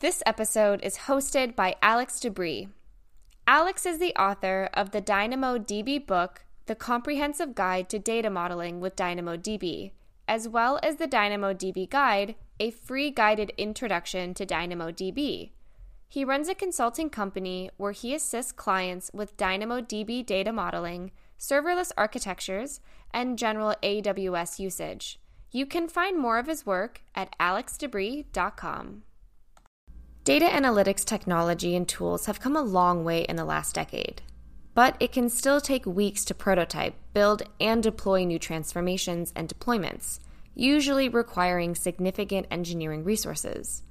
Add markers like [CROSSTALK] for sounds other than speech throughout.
This episode is hosted by Alex DeBrie. Alex is the author of the DynamoDB book, The Comprehensive Guide to Data Modeling with DynamoDB, as well as the DynamoDB Guide, a free guided introduction to DynamoDB. He runs a consulting company where he assists clients with DynamoDB data modeling, serverless architectures, and general AWS usage. You can find more of his work at alexdebrie.com. Data analytics technology and tools have come a long way in the last decade, but it can still take weeks to prototype, build, and deploy new transformations and deployments, usually requiring significant engineering resources.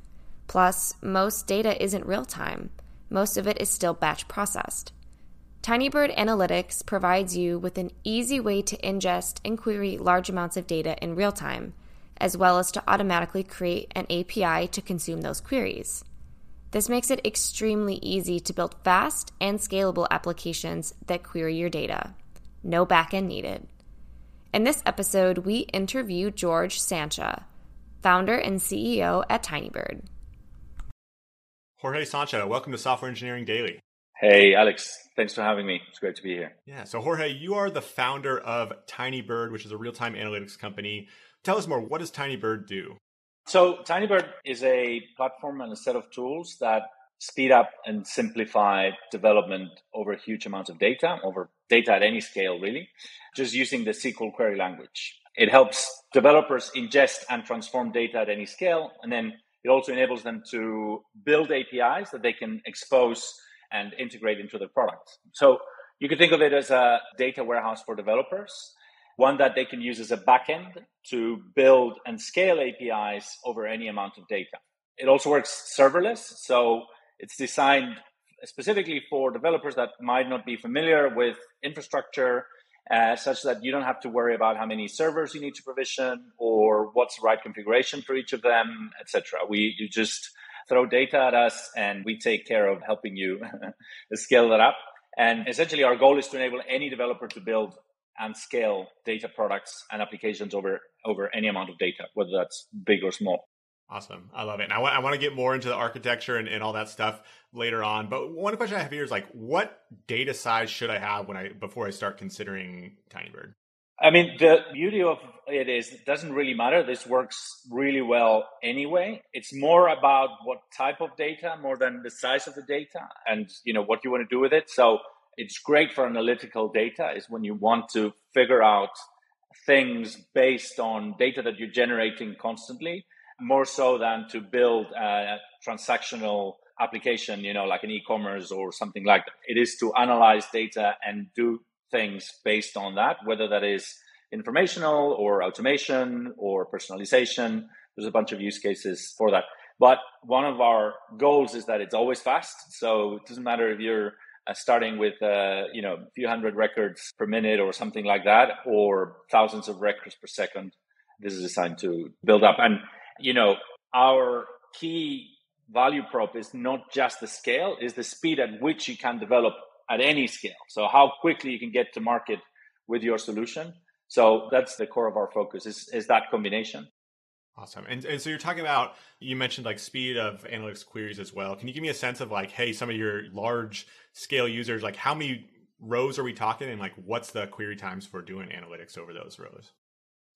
Plus, most data isn't real time, most of it is still batch processed. Tinybird Analytics provides you with an easy way to ingest and query large amounts of data in real time, as well as to automatically create an API to consume those queries. This makes it extremely easy to build fast and scalable applications that query your data. No backend needed. In this episode, we interview George Sancha, founder and CEO at Tinybird. Jorge Sancha, welcome to Software Engineering Daily. Hey, Alex. Thanks for having me. It's great to be here. Yeah. So, Jorge, you are the founder of Tinybird, which is a real time analytics company. Tell us more. What does Tinybird do? So, Tinybird is a platform and a set of tools that speed up and simplify development over huge amounts of data, over data at any scale, really, just using the SQL query language. It helps developers ingest and transform data at any scale, and then it also enables them to build APIs that they can expose and integrate into their products. So you can think of it as a data warehouse for developers, one that they can use as a backend to build and scale APIs over any amount of data. It also works serverless, so it's designed specifically for developers that might not be familiar with infrastructure, uh, such that you don't have to worry about how many servers you need to provision or what's the right configuration for each of them, etc. We you just throw data at us and we take care of helping you [LAUGHS] scale that up. And essentially, our goal is to enable any developer to build and scale data products and applications over over any amount of data, whether that's big or small. Awesome. I love it. And I want, I want to get more into the architecture and, and all that stuff later on. But one question I have here is like, what data size should I have when I before I start considering Tinybird? I mean, the beauty of it is it doesn't really matter. This works really well anyway. It's more about what type of data more than the size of the data and, you know, what you want to do with it. So it's great for analytical data is when you want to figure out things based on data that you're generating constantly, more so than to build a transactional application, you know, like an e-commerce or something like that. It is to analyze data and do things based on that, whether that is informational or automation or personalization. There's a bunch of use cases for that. But one of our goals is that it's always fast. So it doesn't matter if you're uh, starting with uh, you know a few hundred records per minute or something like that, or thousands of records per second. This is designed to build up, and you know our key value prop is not just the scale; is the speed at which you can develop at any scale. So how quickly you can get to market with your solution. So that's the core of our focus is, is that combination. Awesome. And, and so you're talking about, you mentioned like speed of analytics queries as well. Can you give me a sense of like, hey, some of your large scale users, like how many rows are we talking and like what's the query times for doing analytics over those rows?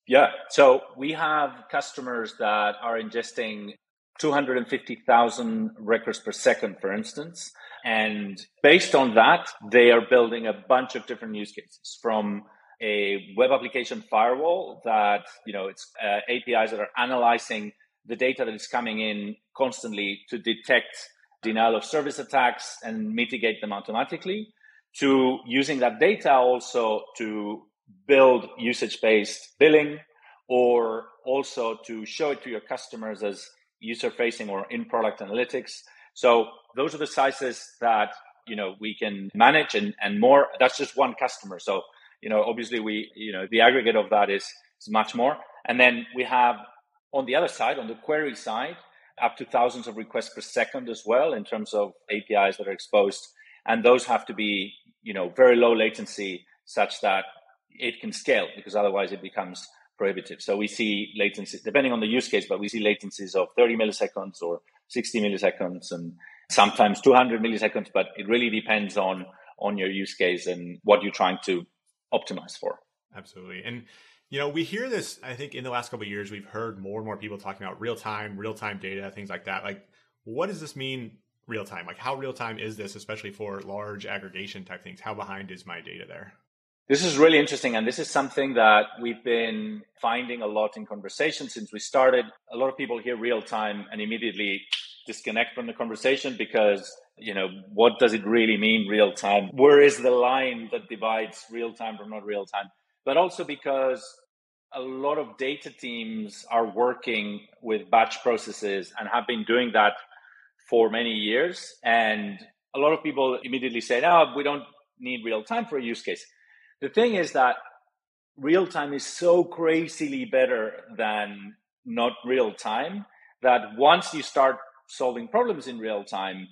Yeah. So we have customers that are ingesting 250,000 records per second, for instance. And based on that, they are building a bunch of different use cases from a web application firewall that, you know, it's uh, APIs that are analyzing the data that is coming in constantly to detect denial of service attacks and mitigate them automatically to using that data also to build usage based billing or also to show it to your customers as user facing or in product analytics. So those are the sizes that you know we can manage and, and more. That's just one customer. So you know obviously we you know the aggregate of that is is much more. And then we have on the other side, on the query side, up to thousands of requests per second as well in terms of APIs that are exposed. And those have to be, you know, very low latency such that it can scale because otherwise it becomes prohibitive. So we see latency, depending on the use case, but we see latencies of 30 milliseconds or 60 milliseconds and sometimes 200 milliseconds, but it really depends on on your use case and what you're trying to optimize for. Absolutely. And you know, we hear this, I think in the last couple of years, we've heard more and more people talking about real time, real time data, things like that. Like, what does this mean real time? Like, how real time is this, especially for large aggregation type things? How behind is my data there? This is really interesting. And this is something that we've been finding a lot in conversation since we started. A lot of people hear real time and immediately disconnect from the conversation because, you know, what does it really mean real time? Where is the line that divides real time from not real time? But also because a lot of data teams are working with batch processes and have been doing that for many years. And a lot of people immediately say, "Oh, we don't need real time for a use case." The thing is that real time is so crazily better than not real time that once you start solving problems in real time,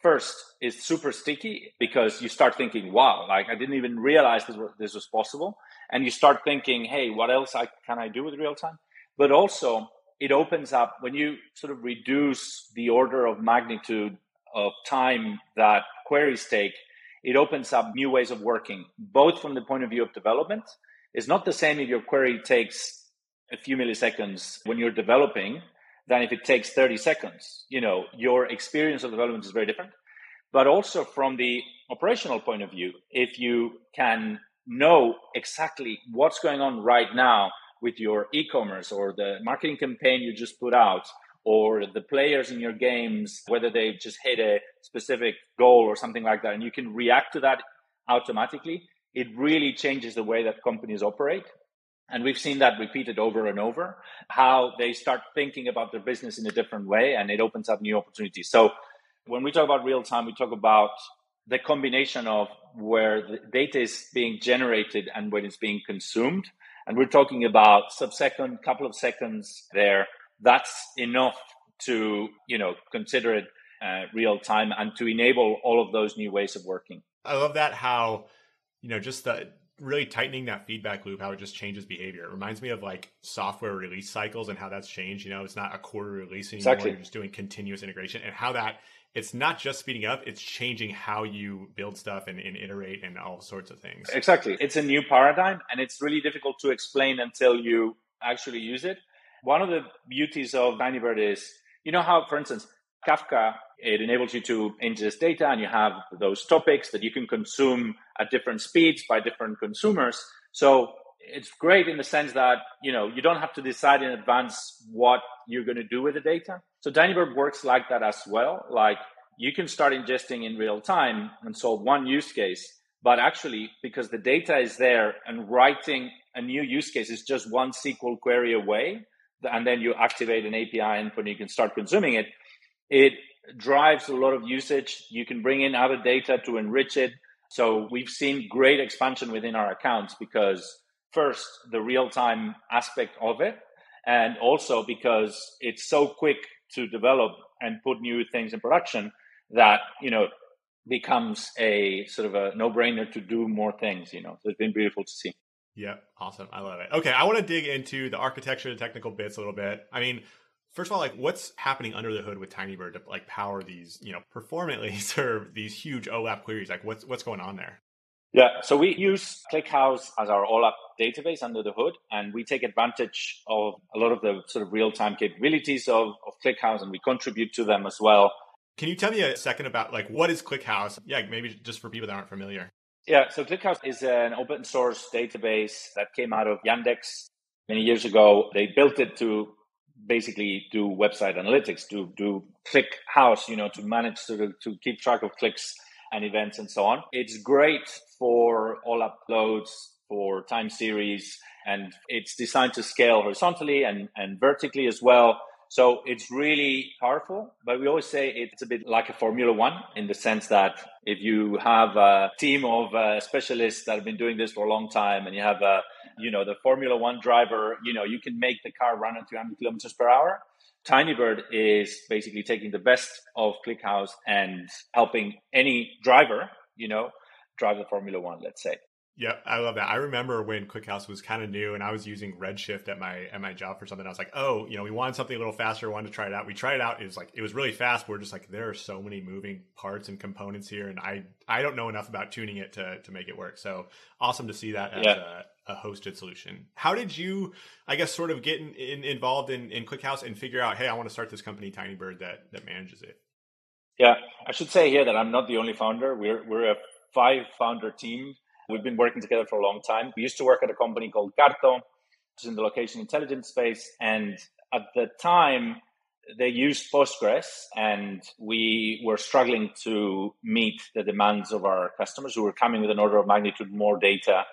first it's super sticky because you start thinking, wow, like I didn't even realize this was, this was possible. And you start thinking, hey, what else I, can I do with real time? But also it opens up when you sort of reduce the order of magnitude of time that queries take, it opens up new ways of working, both from the point of view of development. It's not the same if your query takes a few milliseconds when you're developing than if it takes 30 seconds. You know, your experience of development is very different. But also from the operational point of view, if you can know exactly what's going on right now with your e-commerce or the marketing campaign you just put out or the players in your games, whether they just hit a specific goal or something like that, and you can react to that automatically, it really changes the way that companies operate. And we've seen that repeated over and over, how they start thinking about their business in a different way and it opens up new opportunities. So when we talk about real time, we talk about the combination of where the data is being generated and when it's being consumed. And we're talking about sub-second, couple of seconds there. That's enough to, you know, consider it uh, real time and to enable all of those new ways of working. I love that how, you know, just the really tightening that feedback loop, how it just changes behavior. It reminds me of like software release cycles and how that's changed. You know, it's not a quarter release anymore. Exactly. You're just doing continuous integration and how that it's not just speeding up, it's changing how you build stuff and, and iterate and all sorts of things. Exactly. It's a new paradigm and it's really difficult to explain until you actually use it. One of the beauties of Tinybird is, you know how, for instance, Kafka, it enables you to ingest data and you have those topics that you can consume at different speeds by different consumers. So it's great in the sense that, you know, you don't have to decide in advance what you're going to do with the data. So Tinybird works like that as well. Like you can start ingesting in real time and solve one use case, but actually because the data is there and writing a new use case is just one SQL query away, and then you activate an API endpoint, you can start consuming it it drives a lot of usage. You can bring in other data to enrich it. So we've seen great expansion within our accounts because first, the real time aspect of it, and also because it's so quick to develop and put new things in production that, you know, becomes a sort of a no brainer to do more things, you know. So it's been beautiful to see. Yeah, awesome. I love it. Okay, I want to dig into the architecture, the technical bits a little bit. I mean, First of all, like what's happening under the hood with Tinybird to like power these, you know, performantly [LAUGHS] serve these huge OLAP queries? Like what's what's going on there? Yeah, so we use ClickHouse as our OLAP database under the hood, and we take advantage of a lot of the sort of real time capabilities of, of ClickHouse, and we contribute to them as well. Can you tell me a second about like what is ClickHouse? Yeah, maybe just for people that aren't familiar. Yeah, so ClickHouse is an open source database that came out of Yandex many years ago. They built it to basically do website analytics, to do click house, you know, to manage to, to keep track of clicks and events and so on. It's great for all uploads, for time series, and it's designed to scale horizontally and, and vertically as well. So it's really powerful, but we always say it's a bit like a Formula One in the sense that if you have a team of uh, specialists that have been doing this for a long time and you have a, you know, the Formula One driver, you know, you can make the car run at 200 kilometers per hour. Tinybird is basically taking the best of ClickHouse and helping any driver, you know, drive the Formula One, let's say. Yeah, I love that. I remember when ClickHouse was kind of new and I was using Redshift at my at my job for something. I was like, oh, you know, we wanted something a little faster, wanted to try it out. We tried it out. It was like it was really fast. But we're just like, there are so many moving parts and components here, and I I don't know enough about tuning it to to make it work. So awesome to see that as yeah. a, a, hosted solution. How did you, I guess, sort of get in, in, involved in, in ClickHouse and figure out, hey, I want to start this company, Tinybird, that that manages it? Yeah, I should say here that I'm not the only founder. We're we're a five founder team We've been working together for a long time. We used to work at a company called Carto, which is in the location intelligence space. And at the time, they used Postgres, and we were struggling to meet the demands of our customers who were coming with an order of magnitude more data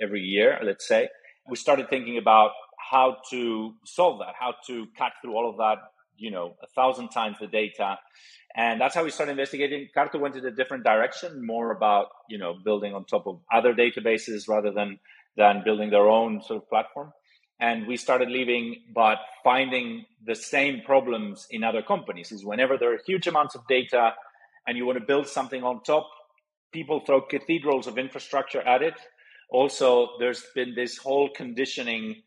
every year, let's say. We started thinking about how to solve that, how to cut through all of that, you know, a thousand times the data and that's how we started investigating. Carto went in a different direction, more about you know building on top of other databases rather than than building their own sort of platform. And we started leaving, but finding the same problems in other companies is whenever there are huge amounts of data and you want to build something on top, people throw cathedrals of infrastructure at it. Also, there's been this whole conditioning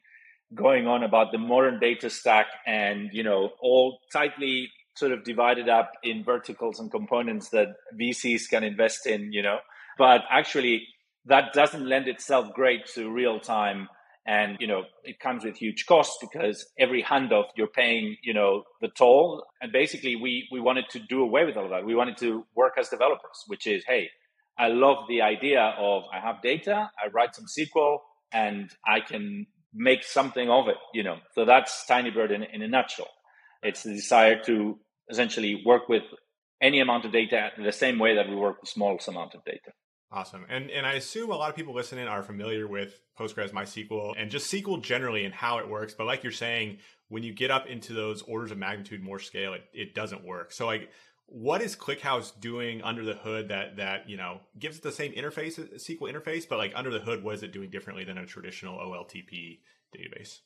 going on about the modern data stack and you know all tightly sort of divided up in verticals and components that VCs can invest in, you know. But actually, that doesn't lend itself great to real time. And, you know, it comes with huge costs because every handoff you're paying, you know, the toll. And basically, we, we wanted to do away with all of that. We wanted to work as developers, which is, hey, I love the idea of I have data, I write some SQL, and I can make something of it, you know. So that's Tinybird in, in a nutshell. It's the desire to essentially work with any amount of data the same way that we work with smallest amount of data. Awesome. And and I assume a lot of people listening are familiar with Postgres, MySQL, and just SQL generally and how it works. But like you're saying, when you get up into those orders of magnitude more scale, it, it doesn't work. So like what is ClickHouse doing under the hood that that, you know, gives it the same interface SQL interface, but like under the hood, what is it doing differently than a traditional OLTP database?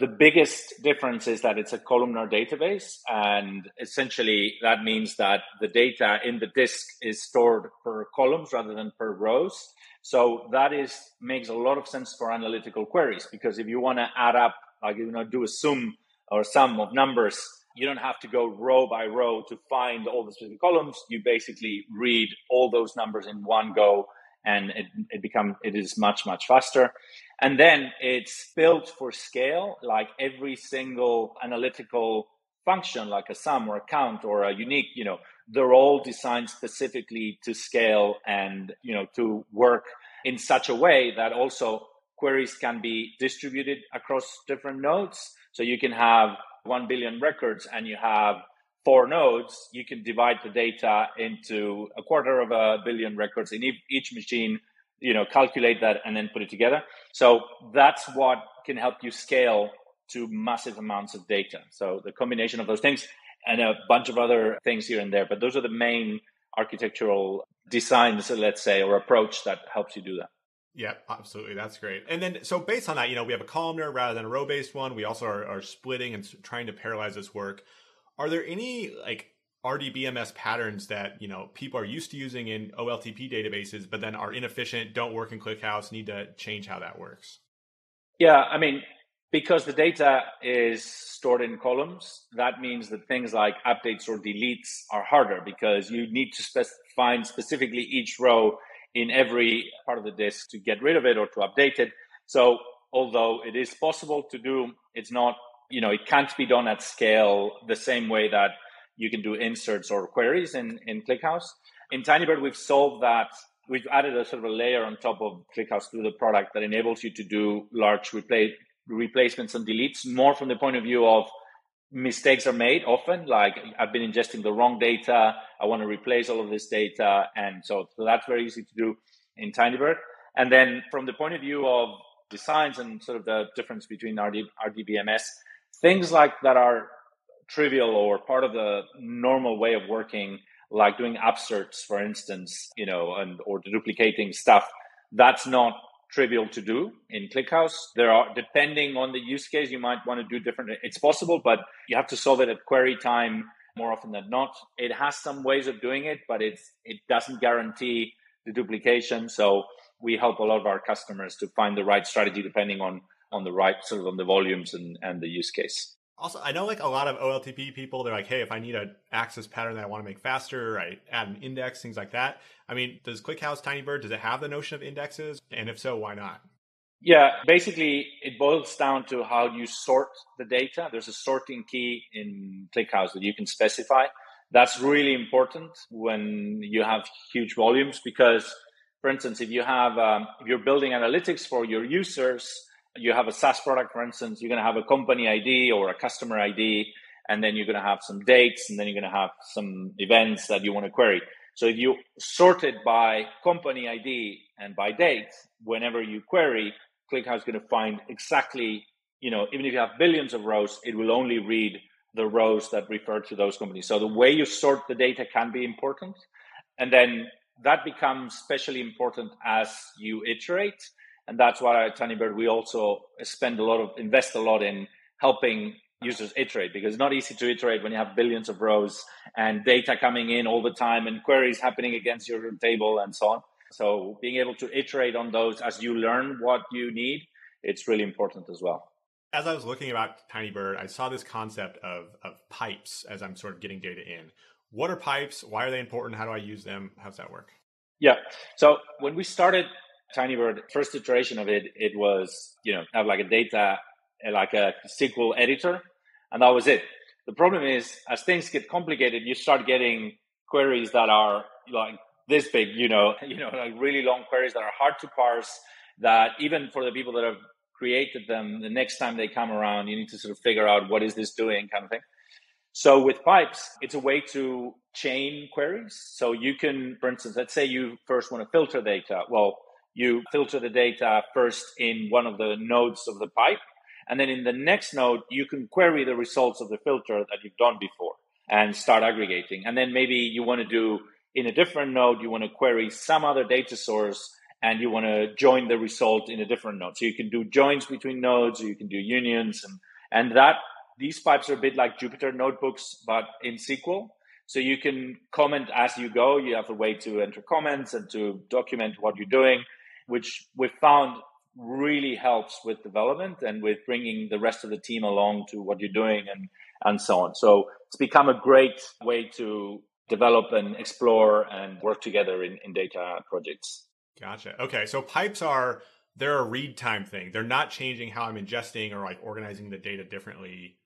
The biggest difference is that it's a columnar database, and essentially that means that the data in the disk is stored per columns rather than per rows. So that is makes a lot of sense for analytical queries because if you want to add up, like you know, do a sum or sum of numbers, you don't have to go row by row to find all the specific columns. You basically read all those numbers in one go, and it, it become it is much much faster. And then it's built for scale, like every single analytical function, like a sum or a count or a unique, you know, they're all designed specifically to scale and, you know, to work in such a way that also queries can be distributed across different nodes. So you can have 1 billion records and you have four nodes, you can divide the data into a quarter of a billion records in each machine you know calculate that and then put it together. So that's what can help you scale to massive amounts of data. So the combination of those things and a bunch of other things here and there but those are the main architectural designs let's say or approach that helps you do that yeah, absolutely. That's great. And then, so based on that, you know, we have a columnar rather than a row based one. We also are, are splitting and trying to parallelize this work. Are there any like RDBMS patterns that you know people are used to using in OLTP databases, but then are inefficient, don't work in ClickHouse, need to change how that works. Yeah, I mean, because the data is stored in columns, that means that things like updates or deletes are harder because you need to spec- find specifically each row in every part of the disk to get rid of it or to update it. So, although it is possible to do, it's not, you know, it can't be done at scale the same way that you can do inserts or queries in, in ClickHouse. In Tinybird, we've solved that. We've added a sort of a layer on top of ClickHouse through the product that enables you to do large replace, replacements and deletes more from the point of view of mistakes are made often like i've been ingesting the wrong data i want to replace all of this data and so, so that's very easy to do in tinybird and then from the point of view of designs and sort of the difference between RD, rdbms things like that are trivial or part of the normal way of working, like doing upserts, for instance, you know, and or duplicating stuff, that's not trivial to do in ClickHouse. There are, depending on the use case, you might want to do different. It's possible, but you have to solve it at query time more often than not. It has some ways of doing it, but it's it doesn't guarantee the duplication. So we help a lot of our customers to find the right strategy depending on on the right sort of on the volumes and, and the use case. Also, I know like a lot of OLTP people, they're like, hey, if I need an access pattern that I want to make faster, I add an index, things like that. I mean, does ClickHouse Tinybird, does it have the notion of indexes? And if so, why not? Yeah, basically, it boils down to how you sort the data. There's a sorting key in ClickHouse that you can specify. That's really important when you have huge volumes because, for instance, if you have um, if you're building analytics for your users, you have a SaaS product, for instance, you're going to have a company ID or a customer ID, and then you're going to have some dates, and then you're going to have some events that you want to query. So if you sort it by company ID and by date, whenever you query, ClickHouse is going to find exactly, you know, even if you have billions of rows, it will only read the rows that refer to those companies. So the way you sort the data can be important. And then that becomes especially important as you iterate and that's why at Tinybird we also spend a lot of invest a lot in helping users iterate because it's not easy to iterate when you have billions of rows and data coming in all the time and queries happening against your table and so on. So being able to iterate on those as you learn what you need, it's really important as well. As I was looking about Tinybird, I saw this concept of, of pipes as I'm sort of getting data in. What are pipes? Why are they important? How do I use them? How does that work? Yeah. So when we started Tinybird, first iteration of it, it was, you know, have like a data, uh, like a SQL editor, and that was it. The problem is, as things get complicated, you start getting queries that are like this big, you know, [LAUGHS] you know, like really long queries that are hard to parse. That even for the people that have created them, the next time they come around, you need to sort of figure out what is this doing, kind of thing. So with pipes, it's a way to chain queries. So you can, for instance, let's say you first want to filter data. Well, you filter the data first in one of the nodes of the pipe. And then in the next node, you can query the results of the filter that you've done before and start aggregating. And then maybe you want to do in a different node, you want to query some other data source and you want to join the result in a different node. So you can do joins between nodes, or you can do unions and, and that these pipes are a bit like Jupyter notebooks, but in SQL. So you can comment as you go. You have a way to enter comments and to document what you're doing which we found really helps with development and with bringing the rest of the team along to what you're doing and and so on. So it's become a great way to develop and explore and work together in, in data projects. Gotcha. Okay, so pipes are they're a read time thing. They're not changing how I'm ingesting or like organizing the data differently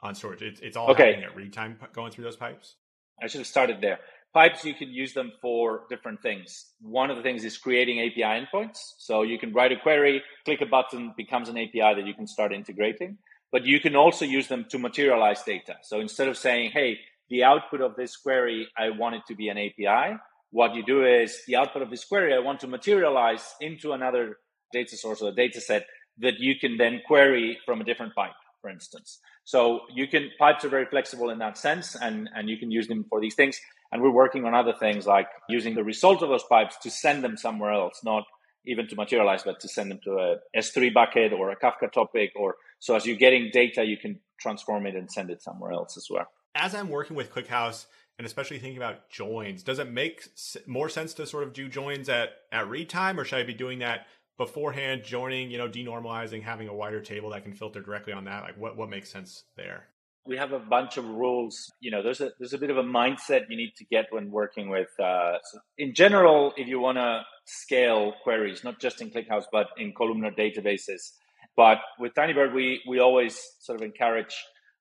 on storage. It's, it's all okay. happening at read time going through those pipes. I should have started there. Pipes, you can use them for different things. One of the things is creating API endpoints. So you can write a query, click a button, becomes an API that you can start integrating. But you can also use them to materialize data. So instead of saying, hey, the output of this query, I want it to be an API, what you do is the output of this query, I want to materialize into another data source or a data set that you can then query from a different pipe, for instance. So you can, pipes are very flexible in that sense, and, and you can use them for these things. And we're working on other things like using the result of those pipes to send them somewhere else, not even to materialize, but to send them to a S3 bucket or a Kafka topic. Or so as you're getting data, you can transform it and send it somewhere else as well. As I'm working with ClickHouse and especially thinking about joins, does it make more sense to sort of do joins at, at read time or should I be doing that beforehand, joining, you know, denormalizing, having a wider table that can filter directly on that? Like what, what makes sense there? We have a bunch of rules. You know, there's a there's a bit of a mindset you need to get when working with. Uh, in general, if you want to scale queries, not just in ClickHouse but in columnar databases, but with Tinybird, we we always sort of encourage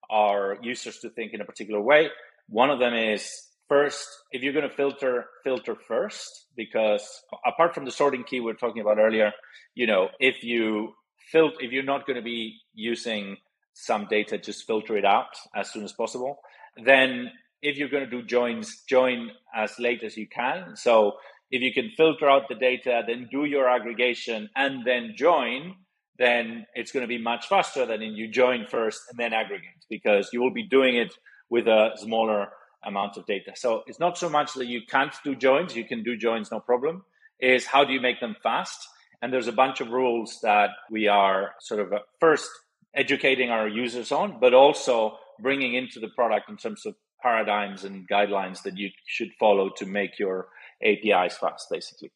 our users to think in a particular way. One of them is first, if you're going to filter, filter first, because apart from the sorting key we are talking about earlier, you know, if you filter, if you're not going to be using some data, just filter it out as soon as possible. Then if you're going to do joins, join as late as you can. So if you can filter out the data, then do your aggregation and then join, then it's going to be much faster than in you join first and then aggregate because you will be doing it with a smaller amount of data. So it's not so much that you can't do joins, you can do joins no problem, is how do you make them fast? And there's a bunch of rules that we are sort of first educating our users on, but also bringing into the product in terms of paradigms and guidelines that you should follow to make your APIs fast, basically.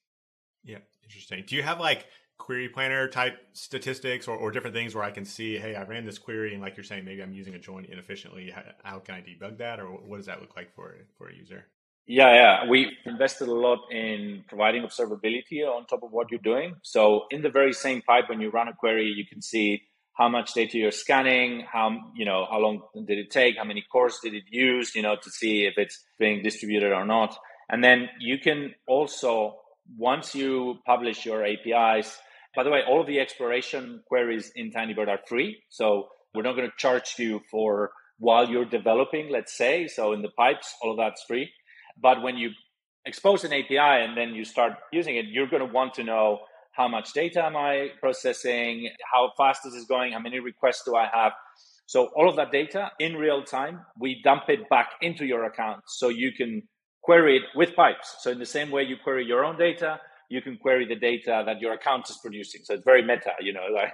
Yeah, Interesting. Do you have like query planner type statistics or, or different things where I can see, hey, I ran this query and like you're saying, maybe I'm using a join inefficiently. How, how can I debug that, or what does that look like for for a user? Yeah, yeah. We invested a lot in providing observability on top of what you're doing. So in the very same pipe, when you run a query, you can see how much data you're scanning, how you know how long did it take, how many cores did it use, you know, to see if it's being distributed or not. And then you can also once you publish your APIs, by the way, all of the exploration queries in Tinybird are free. So we're not going to charge you for while you're developing, let's say. So in the pipes, all of that's free. But when you expose an API and then you start using it, you're going to want to know how much data am I processing, how fast is this going, how many requests do I have. So all of that data in real time, we dump it back into your account so you can query it with pipes. So in the same way you query your own data, you can query the data that your account is producing. So it's very meta, you know, like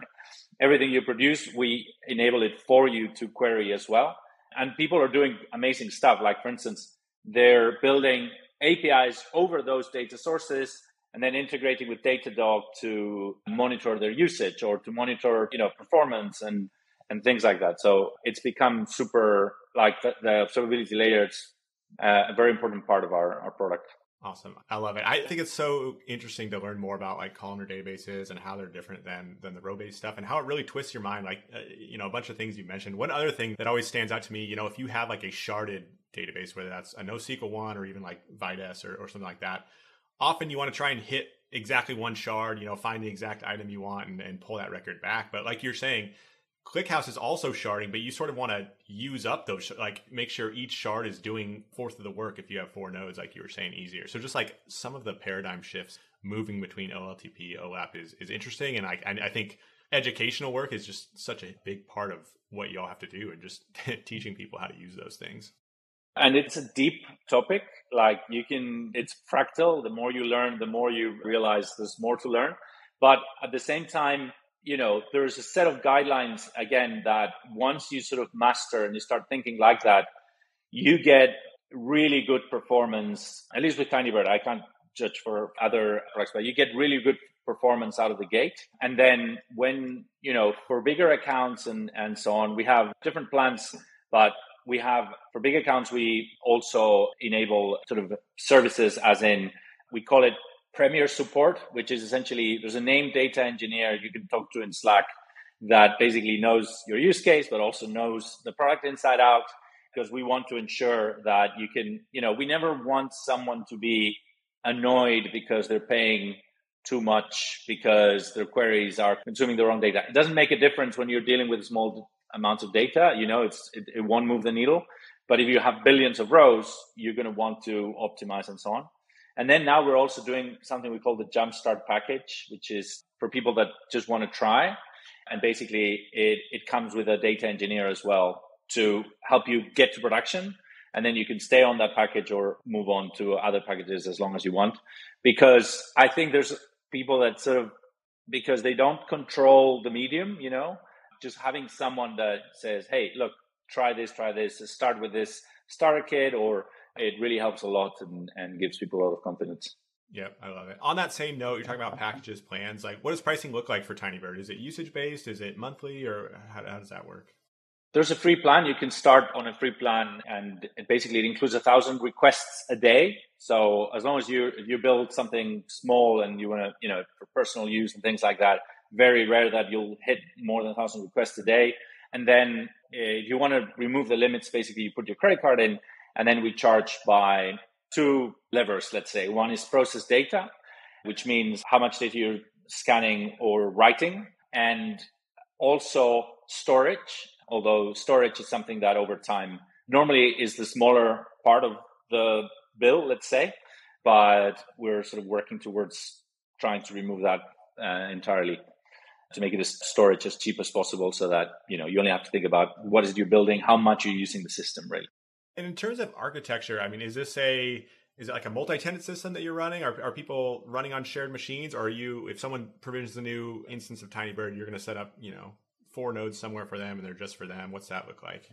everything you produce, we enable it for you to query as well. And people are doing amazing stuff. Like for instance, they're building APIs over those data sources and then integrating with Datadog to monitor their usage or to monitor, you know, performance and and things like that. So it's become super like the, the observability layer. Uh, a very important part of our, our product. Awesome. I love it. I think it's so interesting to learn more about like columnar databases and how they're different than than the row based stuff and how it really twists your mind. Like, uh, you know, a bunch of things you mentioned. One other thing that always stands out to me, you know, if you have like a sharded database, whether that's a NoSQL one or even like Vitess or, or something like that, often you want to try and hit exactly one shard, you know, find the exact item you want and, and pull that record back. But like you're saying, ClickHouse is also sharding, but you sort of want to use up those, like make sure each shard is doing fourth of the work if you have four nodes, like you were saying, easier. So just like some of the paradigm shifts moving between OLTP, OLAP is, is interesting. And I, I think educational work is just such a big part of what y'all have to do and just [LAUGHS] teaching people how to use those things. And it's a deep topic. Like you can, it's fractal. The more you learn, the more you realize there's more to learn. But at the same time, you know, there's a set of guidelines again that once you sort of master and you start thinking like that, you get really good performance, at least with Tinybird. I can't judge for other products, but you get really good performance out of the gate. And then when, you know, for bigger accounts and, and so on, we have different plans, but we have for big accounts, we also enable sort of services as in we call it Premier Support, which is essentially there's a named data engineer you can talk to in Slack that basically knows your use case, but also knows the product inside out. Because we want to ensure that you can, you know, we never want someone to be annoyed because they're paying too much because their queries are consuming the wrong data. It doesn't make a difference when you're dealing with small amounts of data. You know, it's it, it won't move the needle. But if you have billions of rows, you're going to want to optimize and so on. And then now we're also doing something we call the Jumpstart package, which is for people that just want to try. And basically, it, it comes with a data engineer as well to help you get to production. And then you can stay on that package or move on to other packages as long as you want. Because I think there's people that sort of, because they don't control the medium, you know, just having someone that says, hey, look, try this, try this, start with this starter kit or it really helps a lot and, and gives people a lot of confidence. Yeah, I love it. On that same note, you're talking about packages, plans. Like, what does pricing look like for Tinybird? Is it usage based? Is it monthly, or how, how, does that work? There's a free plan. You can start on a free plan, and it basically it includes a thousand requests a day. So as long as you if you build something small and you want to, you know, for personal use and things like that, very rare that you'll hit more than a thousand requests a day. And then if you want to remove the limits, basically you put your credit card in and then we charge by two levers, let's say. One is process data, which means how much data you're scanning or writing, and also storage, although storage is something that over time normally is the smaller part of the bill, let's say, but we're sort of working towards trying to remove that uh, entirely to make it as storage as cheap as possible so that you know you only have to think about what is it you're building how much you're using the system really and in terms of architecture, I mean, is this a is it like a multi-tenant system that you're running? Are, are people running on shared machines? Or are you, if someone provisions a new instance of Tinybird, you're going to set up, you know, four nodes somewhere for them and they're just for them? What's that look like?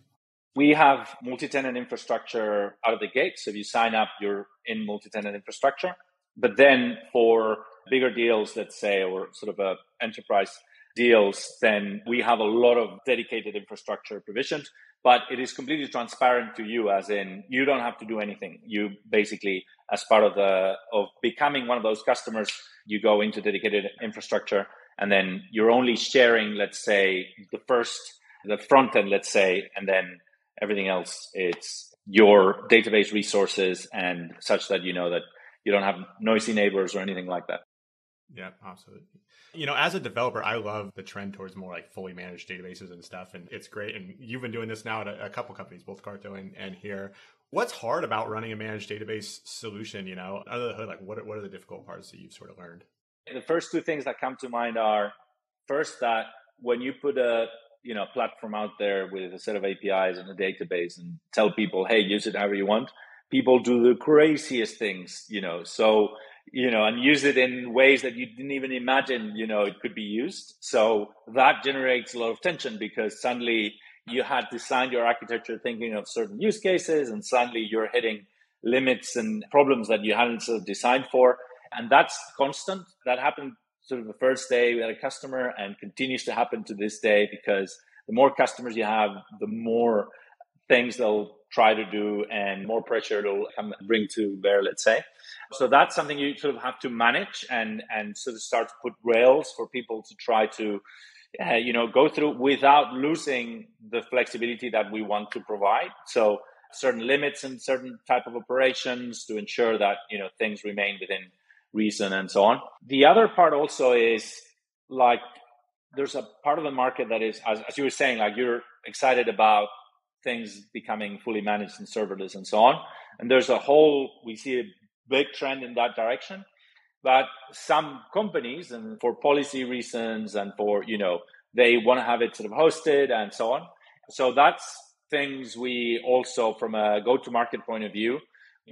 We have multi-tenant infrastructure out of the gate. So if you sign up, you're in multi-tenant infrastructure. But then for bigger deals, let's say, or sort of a enterprise deals, then we have a lot of dedicated infrastructure provisioned, but it is completely transparent to you as in you don't have to do anything. You basically, as part of the, of becoming one of those customers, you go into dedicated infrastructure and then you're only sharing, let's say, the first, the front end, let's say, and then everything else, it's your database resources and such that you know that you don't have noisy neighbors or anything like that. Yeah, absolutely. You know, as a developer, I love the trend towards more like fully managed databases and stuff. And it's great. And you've been doing this now at a, a couple companies, both Carto and, and here. What's hard about running a managed database solution? You know, under the hood, like what what are the difficult parts that you've sort of learned? The first two things that come to mind are first that when you put a you know platform out there with a set of APIs and a database and tell people, hey, use it however you want, people do the craziest things, you know. So you know, and use it in ways that you didn't even imagine, you know, it could be used. So that generates a lot of tension because suddenly you had designed your architecture thinking of certain use cases and suddenly you're hitting limits and problems that you hadn't sort of designed for. And that's constant. That happened sort of the first day we had a customer and continues to happen to this day because the more customers you have, the more things they'll try to do and more pressure it'll bring to bear, let's say. So that's something you sort of have to manage and, and sort of start to put rails for people to try to, uh, you know, go through without losing the flexibility that we want to provide. So certain limits and certain type of operations to ensure that, you know, things remain within reason and so on. The other part also is like, there's a part of the market that is, as, as you were saying, like you're excited about things becoming fully managed and serverless and so on. And there's a whole, we see a big trend in that direction. But some companies, and for policy reasons and for, you know, they want to have it sort of hosted and so on. So that's things we also, from a go to market point of view,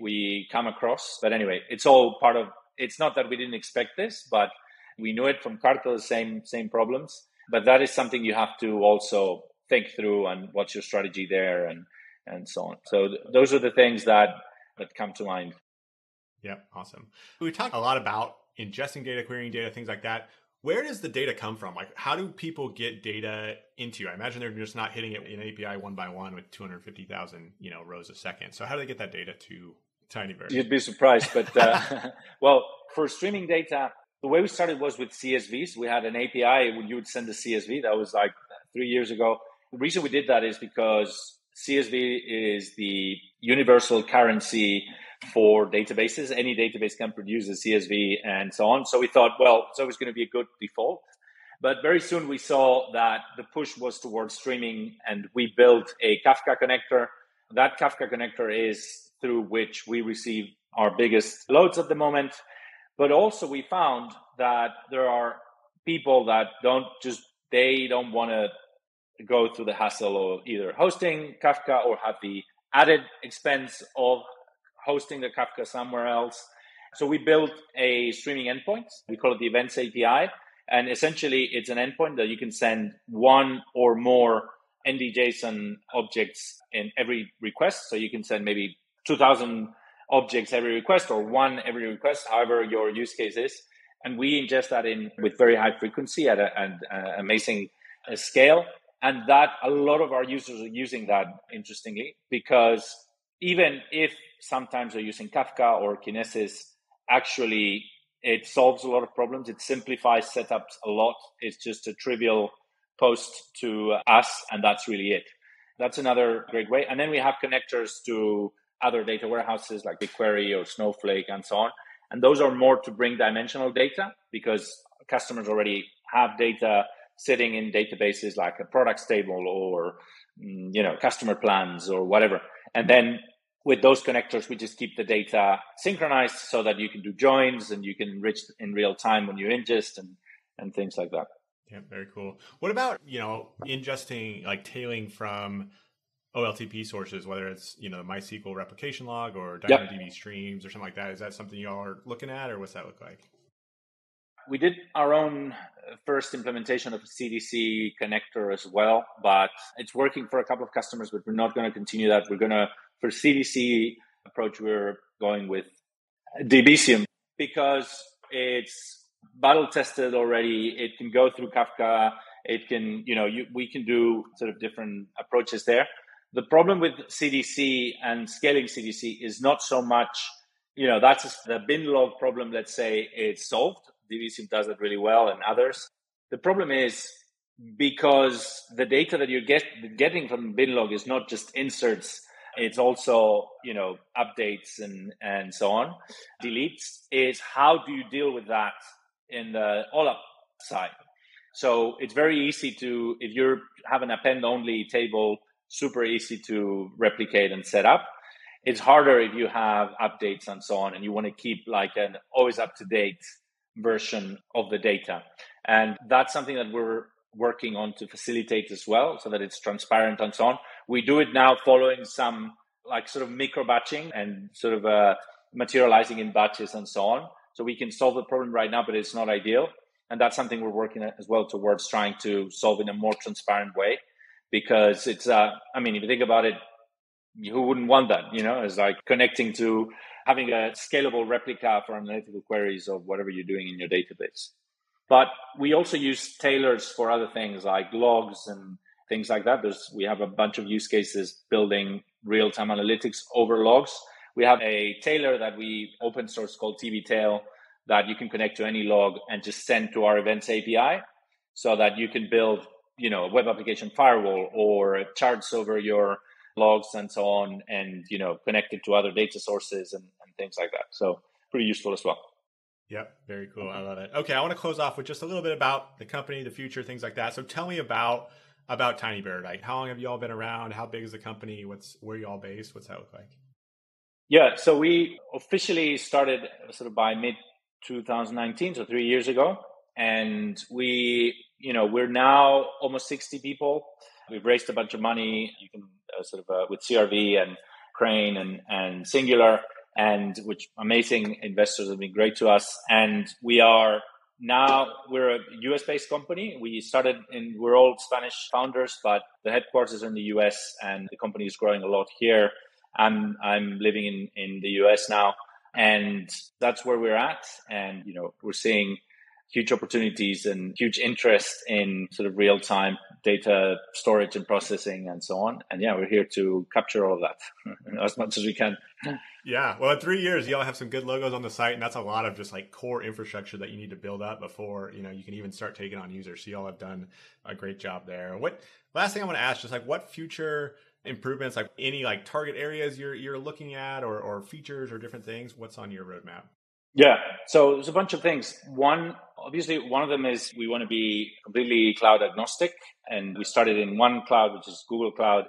we come across. But anyway, it's all part of, it's not that we didn't expect this, but we knew it from Carto, the same, same problems. But that is something you have to also think through and what's your strategy there and and so on. So th- those are the things that that come to mind. Yeah, awesome. We talked a lot about ingesting data, querying data, things like that. Where does the data come from? Like, how do people get data into you? I imagine they're just not hitting it in API one by one with 250,000, you know, rows a second. So how do they get that data to Tinybird? You'd be surprised, but uh, [LAUGHS] well, for streaming data, the way we started was with CSVs. We had an API when you would send a CSV. That was like three years ago. The reason we did that is because CSV is the universal currency for databases. Any database can produce a CSV and so on. So we thought, well, it's always going to be a good default. But very soon we saw that the push was towards streaming and we built a Kafka connector. That Kafka connector is through which we receive our biggest loads at the moment. But also we found that there are people that don't just, they don't want to go through the hassle of either hosting Kafka or have the added expense of hosting the Kafka somewhere else. So we built a streaming endpoint. We call it the Events API. And essentially, it's an endpoint that you can send one or more NDJSON objects in every request. So you can send maybe 2000 objects every request or one every request, however your use case is. And we ingest that in with very high frequency at an amazing uh, scale and that a lot of our users are using that interestingly because even if sometimes they're using kafka or kinesis actually it solves a lot of problems. It simplifies setups a lot. It's just a trivial post to us and that's really it. That's another great way. And then we have connectors to other data warehouses like bigquery or snowflake and so on. And those are more to bring dimensional data because customers already have data sitting in databases like a products table or Mm, you know customer plans or whatever and then with those connectors we just keep the data synchronized so that you can do joins and you can enrich in real time when you ingest and and things like that yeah very cool what about you know ingesting like tailing from OLTP sources, whether it's you know MySQL replication log or DynamoDB yep. streams or something like that. Is that something y'all are looking at, or what's that look like? We did our own first implementation of a CDC connector as well, but it's working for a couple of customers, but we're not going to continue that. We're going to, for CDC approach, we're going with Debezium. because it's battle tested already. It can go through Kafka. It can, you know, you, we can do sort of different approaches there. The problem with CDC and scaling CDC is not so much, you know, that's the bin log problem. Let's say it's solved. Debezium does that really well, and others. The problem is because the data that you're get, getting from binlog is not just inserts it's also you know updates and and so on deletes is how do you deal with that in the OLAP side so it's very easy to if you have an append only table super easy to replicate and set up it's harder if you have updates and so on and you want to keep like an always up to date version of the data and that's something that we're working on to facilitate as well so that it's transparent and so on. We do it now following some like sort of micro batching and sort of uh, materializing in batches and so on. So we can solve the problem right now, but it's not ideal. And that's something we're working as well towards trying to solve in a more transparent way because it's, uh, I mean, if you think about it, who wouldn't want that? You know, it's like connecting to having a scalable replica for analytical queries of whatever you're doing in your database. But we also use tailors for other things like logs and things like that. There's, we have a bunch of use cases building real time analytics over logs. We have a tailor that we open source called TBTail that you can connect to any log and just send to our events API so that you can build, you know, a web application firewall or charts over your logs and so on and, you know, connect it to other data sources and, and things like that. So pretty useful as well. Yep, very cool. I love it. Okay, I want to close off with just a little bit about the company, the future, things like that. So tell me about about Tinybird. Like, how long have you all been around? How big is the company? What's where you all based? What's that look like? Yeah, so we officially started sort of by mid 2019, so three years ago, and we, you know, we're now almost 60 people. We've raised a bunch of money. You can uh, sort of uh, with CRV and Crane and and Singular and which amazing investors have been great to us. And we are now we're a US based company. We started in we're all Spanish founders, but the headquarters are in the US and the company is growing a lot here. I'm I'm living in in the US now, and that's where we're at. And you know we're seeing huge opportunities and huge interest in sort of real time data storage and processing and so on. And yeah, we're here to capture all of that [LAUGHS] as much as we can. Yeah. Well, in three years, y'all have some good logos on the site, and that's a lot of just like core infrastructure that you need to build up before, you know, you can even start taking on users. So y'all have done a great job there. What last thing I want to ask, just like what future improvements, like any like target areas you're you're looking at or, or features or different things, what's on your roadmap? Yeah. So there's a bunch of things. One, obviously, one of them is we want to be completely cloud agnostic. And we started in one cloud, which is Google Cloud.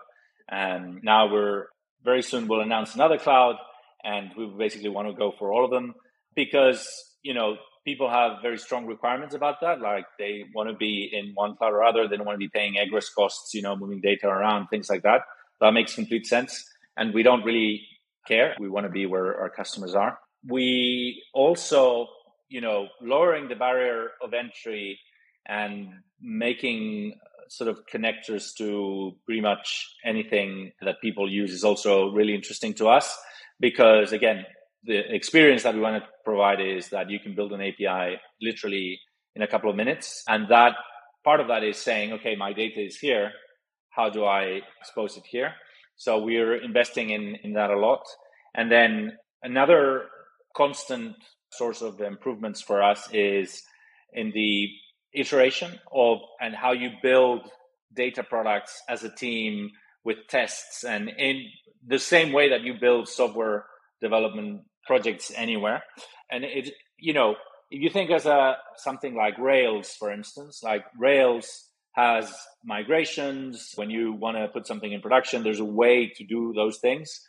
And now we're very soon we'll announce another cloud and we basically want to go for all of them because you know people have very strong requirements about that like they want to be in one cloud or other they don't want to be paying egress costs you know moving data around things like that that makes complete sense and we don't really care we want to be where our customers are we also you know lowering the barrier of entry and making uh, sort of connectors to pretty much anything that people use is also really interesting to us because again, the experience that we want to provide is that you can build an API literally in a couple of minutes. And that part of that is saying, okay, my data is here. How do I expose it here? So we're investing in, in that a lot. And then another constant source of improvements for us is in the iteration of and how you build data products as a team with tests and in the same way that you build software development projects anywhere. And it, you know, if you think as a something like Rails, for instance, like Rails has migrations. When you want to put something in production, there's a way to do those things.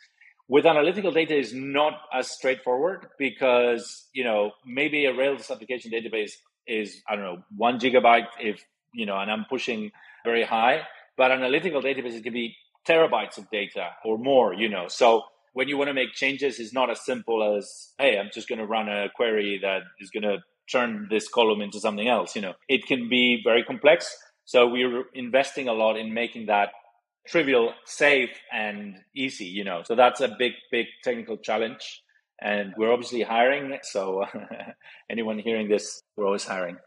With analytical data is not as straightforward because, you know, maybe a Rails application database is, I don't know, one gigabyte if, you know, and I'm pushing very high, but analytical databases can be terabytes of data or more, you know. So when you want to make changes, it's not as simple as, hey, I'm just going to run a query that is going to turn this column into something else, you know. It can be very complex. So we're investing a lot in making that trivial, safe, and easy, you know. So that's a big, big technical challenge. And we're obviously hiring. So [LAUGHS] anyone hearing this, we're always hiring.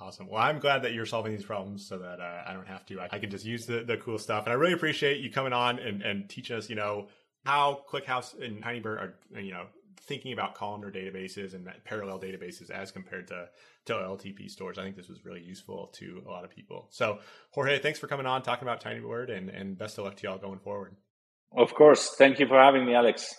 Awesome. Well, I'm glad that you're solving these problems so that uh, I don't have to. I, I, can just use the, the cool stuff. And I really appreciate you coming on and, and teaching us, you know, how ClickHouse and Tinybird are, you know, thinking about columnar databases and parallel databases as compared to, to OLTP stores. I think this was really useful to a lot of people. So, Jorge, thanks for coming on, talking about Tinybird, and, and best of luck to y'all going forward. Of course. Thank you for having me, Alex.